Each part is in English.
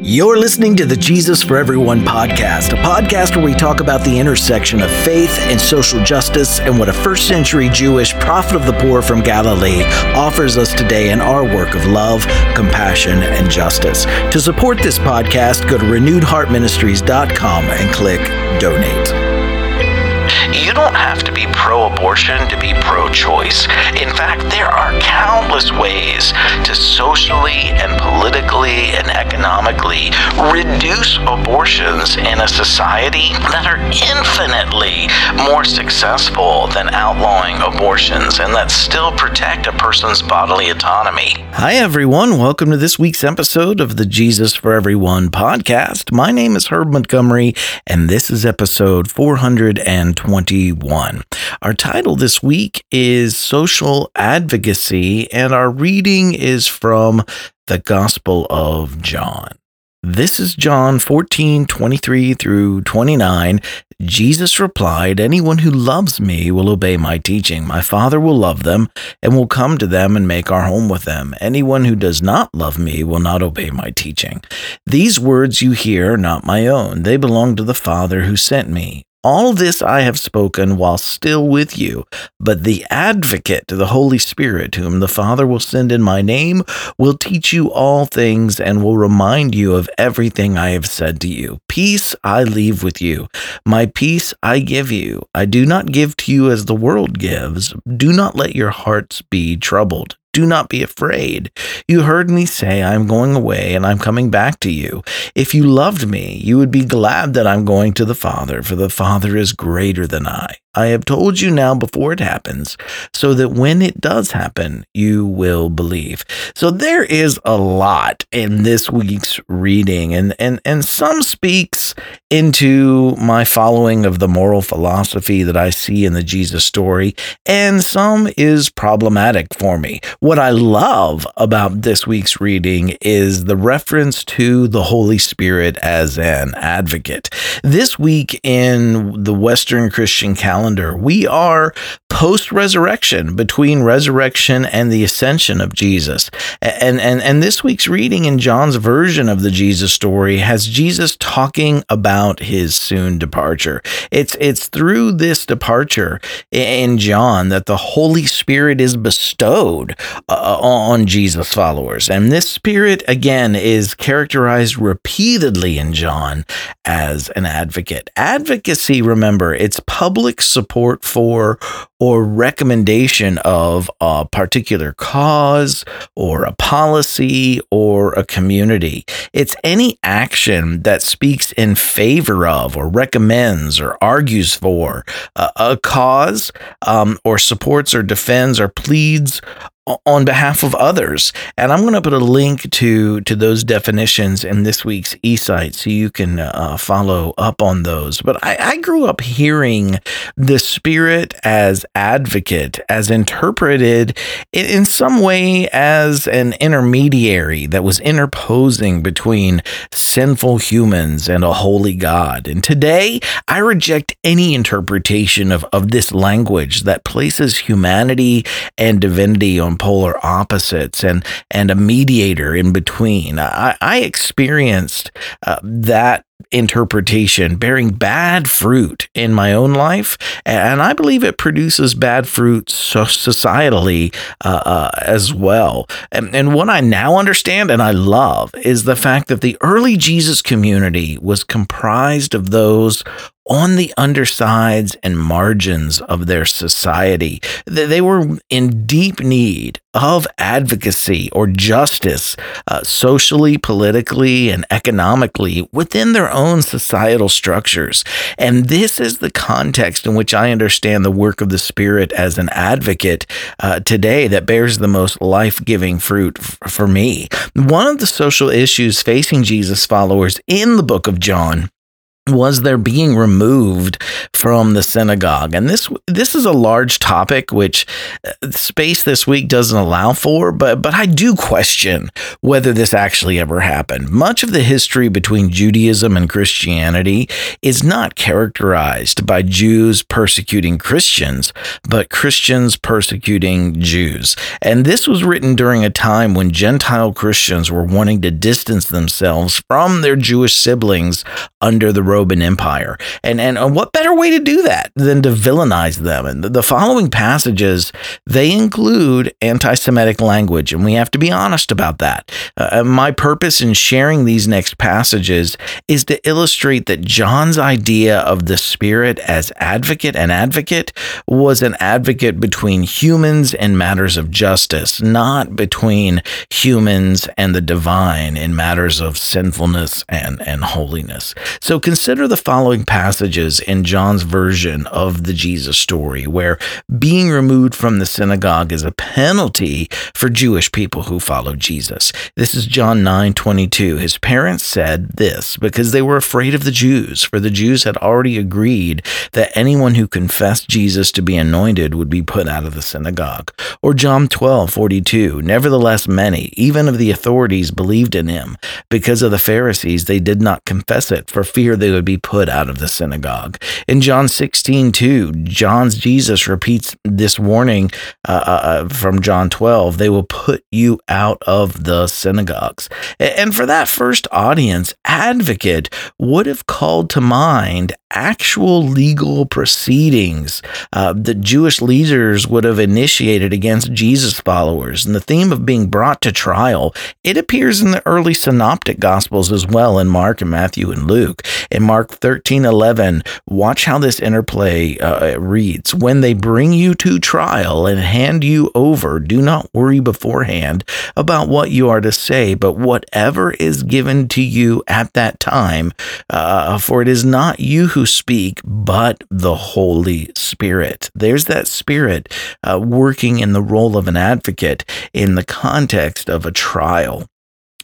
You're listening to the Jesus for Everyone podcast, a podcast where we talk about the intersection of faith and social justice and what a first century Jewish prophet of the poor from Galilee offers us today in our work of love, compassion, and justice. To support this podcast, go to renewedheartministries.com and click donate. You don't have to be pro abortion to be pro choice. In fact, there are countless ways to socially and politically and economically reduce abortions in a society that are infinitely more successful than outlawing abortions and that still protect a person's bodily autonomy. Hi, everyone. Welcome to this week's episode of the Jesus for Everyone podcast. My name is Herb Montgomery, and this is episode 421. Our title this week is Social Advocacy, and our reading is from the Gospel of John. This is John 14, 23 through 29. Jesus replied, Anyone who loves me will obey my teaching. My Father will love them and will come to them and make our home with them. Anyone who does not love me will not obey my teaching. These words you hear are not my own. They belong to the Father who sent me. All this I have spoken while still with you, but the advocate, the Holy Spirit, whom the Father will send in my name, will teach you all things and will remind you of everything I have said to you. Peace I leave with you. My peace I give you. I do not give to you as the world gives. Do not let your hearts be troubled do not be afraid. You heard me say, I am going away and I'm coming back to you. If you loved me, you would be glad that I'm going to the Father, for the Father is greater than I. I have told you now before it happens, so that when it does happen, you will believe. So there is a lot in this week's reading, and and and some speaks into my following of the moral philosophy that I see in the Jesus story, and some is problematic for me. What I love about this week's reading is the reference to the Holy Spirit as an advocate. This week in the Western Christian calendar calendar. We are post resurrection, between resurrection and the ascension of Jesus. And, and, and this week's reading in John's version of the Jesus story has Jesus talking about his soon departure. It's, it's through this departure in John that the Holy Spirit is bestowed uh, on Jesus' followers. And this Spirit, again, is characterized repeatedly in John as an advocate. Advocacy, remember, it's public support for or recommendation of a particular cause or a policy or a community. It's any action that speaks in favor of or recommends or argues for a, a cause um, or supports or defends or pleads on behalf of others. And I'm going to put a link to to those definitions in this week's eSight so you can uh, follow up on those. But I, I grew up hearing the spirit as advocate, as interpreted in, in some way as an intermediary that was interposing between sinful humans and a holy God. And today, I reject any interpretation of, of this language that places humanity and divinity on polar opposites and and a mediator in between. I, I experienced uh, that interpretation bearing bad fruit in my own life and i believe it produces bad fruit societally uh, uh, as well and, and what i now understand and i love is the fact that the early jesus community was comprised of those on the undersides and margins of their society. They were in deep need of advocacy or justice, uh, socially, politically, and economically within their own societal structures. And this is the context in which I understand the work of the Spirit as an advocate uh, today that bears the most life giving fruit f- for me. One of the social issues facing Jesus followers in the book of John was their being removed from the synagogue? And this this is a large topic which uh, space this week doesn't allow for but but I do question whether this actually ever happened. Much of the history between Judaism and Christianity is not characterized by Jews persecuting Christians but Christians persecuting Jews. And this was written during a time when gentile Christians were wanting to distance themselves from their Jewish siblings under the Roman Empire. And and what better way to do that than to villainize them? And the, the following passages they include anti-Semitic language, and we have to be honest about that. Uh, uh, my purpose in sharing these next passages is to illustrate that John's idea of the Spirit as advocate and advocate was an advocate between humans and matters of justice, not between humans and the divine in matters of sinfulness and, and holiness. So consider the following passages in John's version of the Jesus story, where being removed from the synagogue is a penalty for Jewish people who follow Jesus. This is John 9 22. His parents said this because they were afraid of the Jews, for the Jews had already agreed that anyone who confessed Jesus to be anointed would be put out of the synagogue. Or John 12 42. Nevertheless, many, even of the authorities, believed in him. Because of the Pharisees, they did not confess it for fear they would be put out of the synagogue. In John 16, 2, John's Jesus repeats this warning uh, uh, uh from John 12 they will put you out of the synagogues. And for that first audience, advocate would have called to mind actual legal proceedings uh, that Jewish leaders would have initiated against Jesus followers. And the theme of being brought to trial, it appears in the early synoptic gospels as well in Mark and Matthew and Luke. In Mark 13 11, watch how this interplay uh, reads. When they bring you to trial and hand you over, do not worry beforehand about what you are to say, but whatever is given to you at that time, uh, for it is not you who speak, but the Holy Spirit. There's that Spirit uh, working in the role of an advocate in the context of a trial.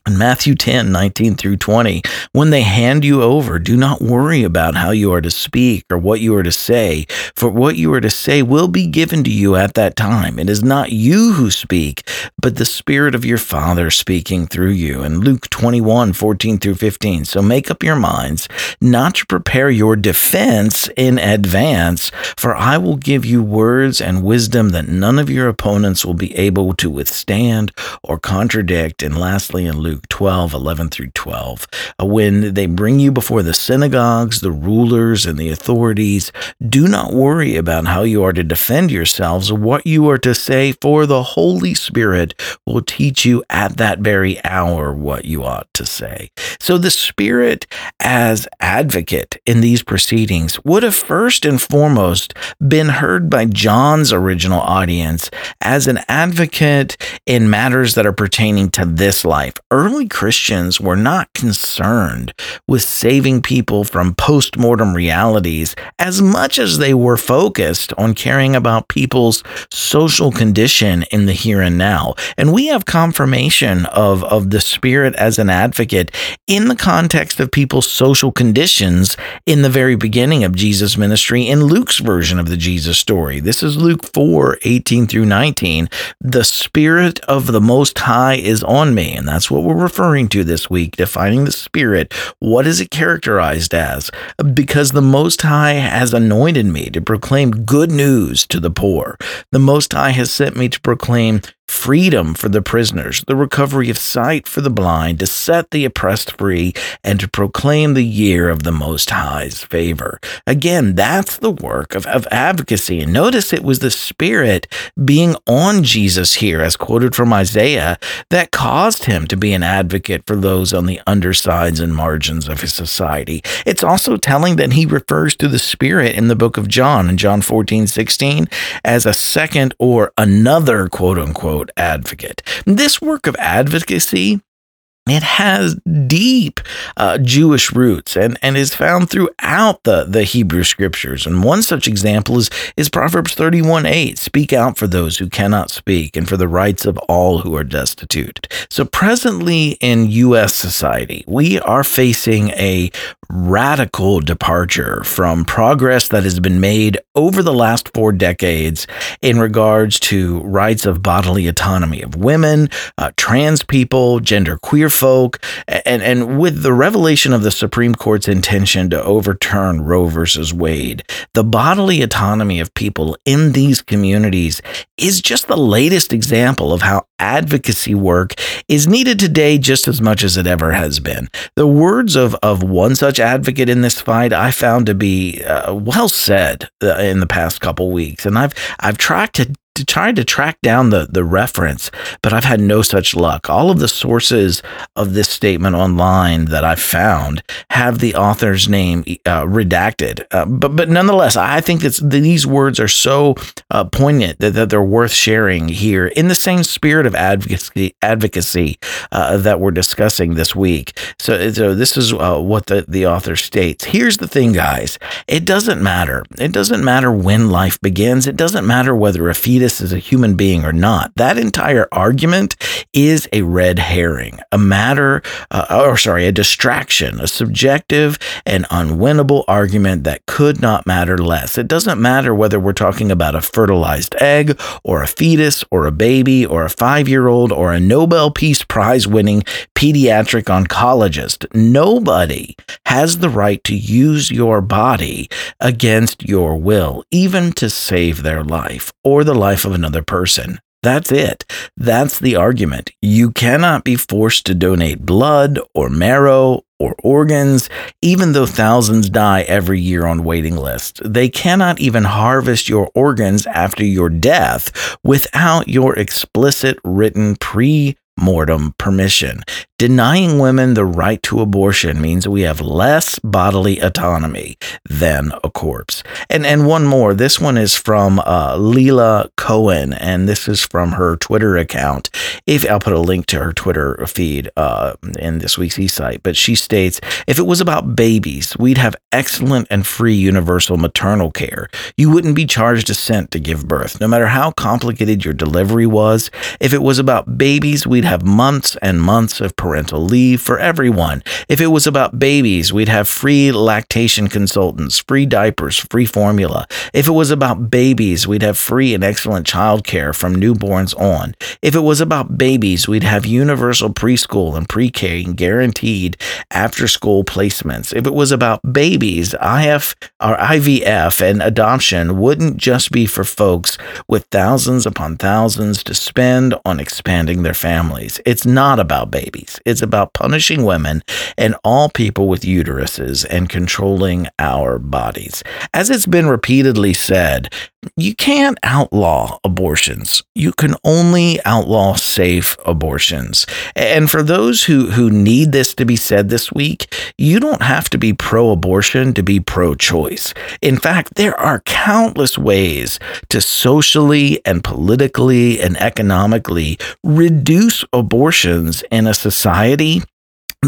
In Matthew 10, 19 through 20, when they hand you over, do not worry about how you are to speak or what you are to say, for what you are to say will be given to you at that time. It is not you who speak, but the Spirit of your Father speaking through you. In Luke 21, 14 through 15. So make up your minds not to prepare your defense in advance, for I will give you words and wisdom that none of your opponents will be able to withstand or contradict. And lastly, in Luke Luke 12, 11 through 12. Uh, when they bring you before the synagogues, the rulers, and the authorities, do not worry about how you are to defend yourselves or what you are to say, for the Holy Spirit will teach you at that very hour what you ought to say. So the Spirit, as advocate in these proceedings, would have first and foremost been heard by John's original audience as an advocate in matters that are pertaining to this life, early Christians were not concerned with saving people from post mortem realities as much as they were focused on caring about people's social condition in the here and now. And we have confirmation of, of the Spirit as an advocate in the context of people's social conditions in the very beginning of Jesus' ministry in Luke's version of the Jesus story. This is Luke 4 18 through 19. The Spirit of the Most High is on me. And that's what we're referring to this week, defining the Spirit. What is it characterized as? Because the Most High has anointed me to proclaim good news to the poor. The Most High has sent me to proclaim freedom for the prisoners, the recovery of sight for the blind, to set the oppressed free, and to proclaim the year of the Most High's favor. Again, that's the work of, of advocacy. And notice it was the Spirit being on Jesus here, as quoted from Isaiah, that caused him to be an advocate for those on the undersides and margins of his society. It's also telling that he refers to the Spirit in the book of John, in John 14, 16, as a second or another quote unquote advocate. This work of advocacy it has deep uh, Jewish roots and, and is found throughout the, the Hebrew scriptures. And one such example is, is Proverbs 31 8 Speak out for those who cannot speak and for the rights of all who are destitute. So, presently in U.S. society, we are facing a radical departure from progress that has been made over the last four decades in regards to rights of bodily autonomy of women, uh, trans people, gender queer folk, and, and with the revelation of the Supreme Court's intention to overturn Roe versus Wade, the bodily autonomy of people in these communities is just the latest example of how advocacy work is needed today just as much as it ever has been. The words of, of one such advocate in this fight I found to be uh, well said uh, in the past couple weeks, and I've I've tried to to trying to track down the, the reference, but I've had no such luck. All of the sources of this statement online that I've found have the author's name uh, redacted. Uh, but but nonetheless, I think that these words are so uh, poignant that, that they're worth sharing here in the same spirit of advocacy, advocacy uh, that we're discussing this week. So, so this is uh, what the, the author states. Here's the thing, guys. It doesn't matter. It doesn't matter when life begins. It doesn't matter whether a fetus fetus is a human being or not. That entire argument is a red herring, a matter, uh, or sorry, a distraction, a subjective and unwinnable argument that could not matter less. It doesn't matter whether we're talking about a fertilized egg or a fetus or a baby or a five year old or a Nobel Peace Prize winning pediatric oncologist. Nobody has the right to use your body against your will, even to save their life or the life life of another person. That's it. That's the argument. You cannot be forced to donate blood or marrow or organs, even though thousands die every year on waiting lists. They cannot even harvest your organs after your death without your explicit written pre mortem permission. Denying women the right to abortion means we have less bodily autonomy than a corpse. And and one more. This one is from uh, Leela Cohen, and this is from her Twitter account. If I'll put a link to her Twitter feed uh, in this week's eSight, but she states, if it was about babies, we'd have excellent and free universal maternal care. You wouldn't be charged a cent to give birth, no matter how complicated your delivery was. If it was about babies, we'd have months and months of parental leave for everyone. If it was about babies, we'd have free lactation consultants, free diapers, free formula. If it was about babies, we'd have free and excellent childcare from newborns on. If it was about babies, we'd have universal preschool and pre-K guaranteed after school placements. If it was about babies, IF or IVF and adoption wouldn't just be for folks with thousands upon thousands to spend on expanding their families. It's not about babies. It's about punishing women and all people with uteruses and controlling our bodies. As it's been repeatedly said, you can't outlaw abortions. You can only outlaw safe abortions. And for those who, who need this to be said this week, you don't have to be pro abortion to be pro choice. In fact, there are countless ways to socially and politically and economically reduce abortions in a society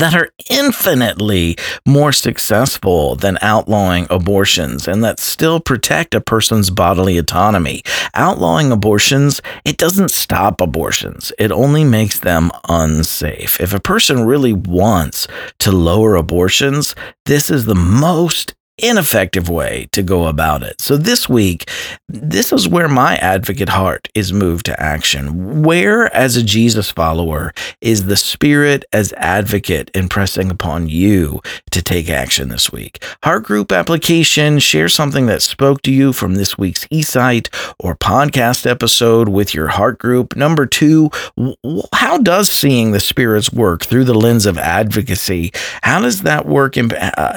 that are infinitely more successful than outlawing abortions and that still protect a person's bodily autonomy. Outlawing abortions, it doesn't stop abortions. It only makes them unsafe. If a person really wants to lower abortions, this is the most ineffective way to go about it. So this week, this is where my advocate heart is moved to action. Where, as a Jesus follower, is the Spirit as advocate impressing upon you to take action this week? Heart group application, share something that spoke to you from this week's eSight or podcast episode with your heart group. Number two, how does seeing the Spirit's work through the lens of advocacy, how does that work, uh,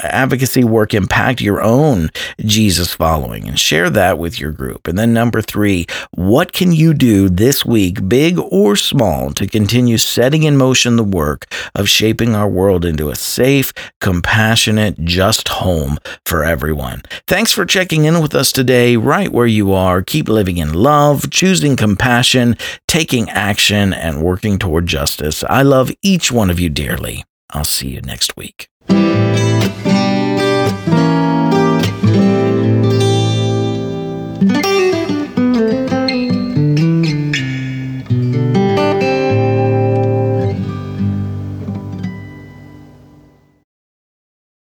advocacy work impact your own Jesus following and share that with your group. And then number three, what can you do this week, big or small, to continue setting in motion the work of shaping our world into a safe, compassionate, just home for everyone? Thanks for checking in with us today, right where you are. Keep living in love, choosing compassion, taking action, and working toward justice. I love each one of you dearly. I'll see you next week.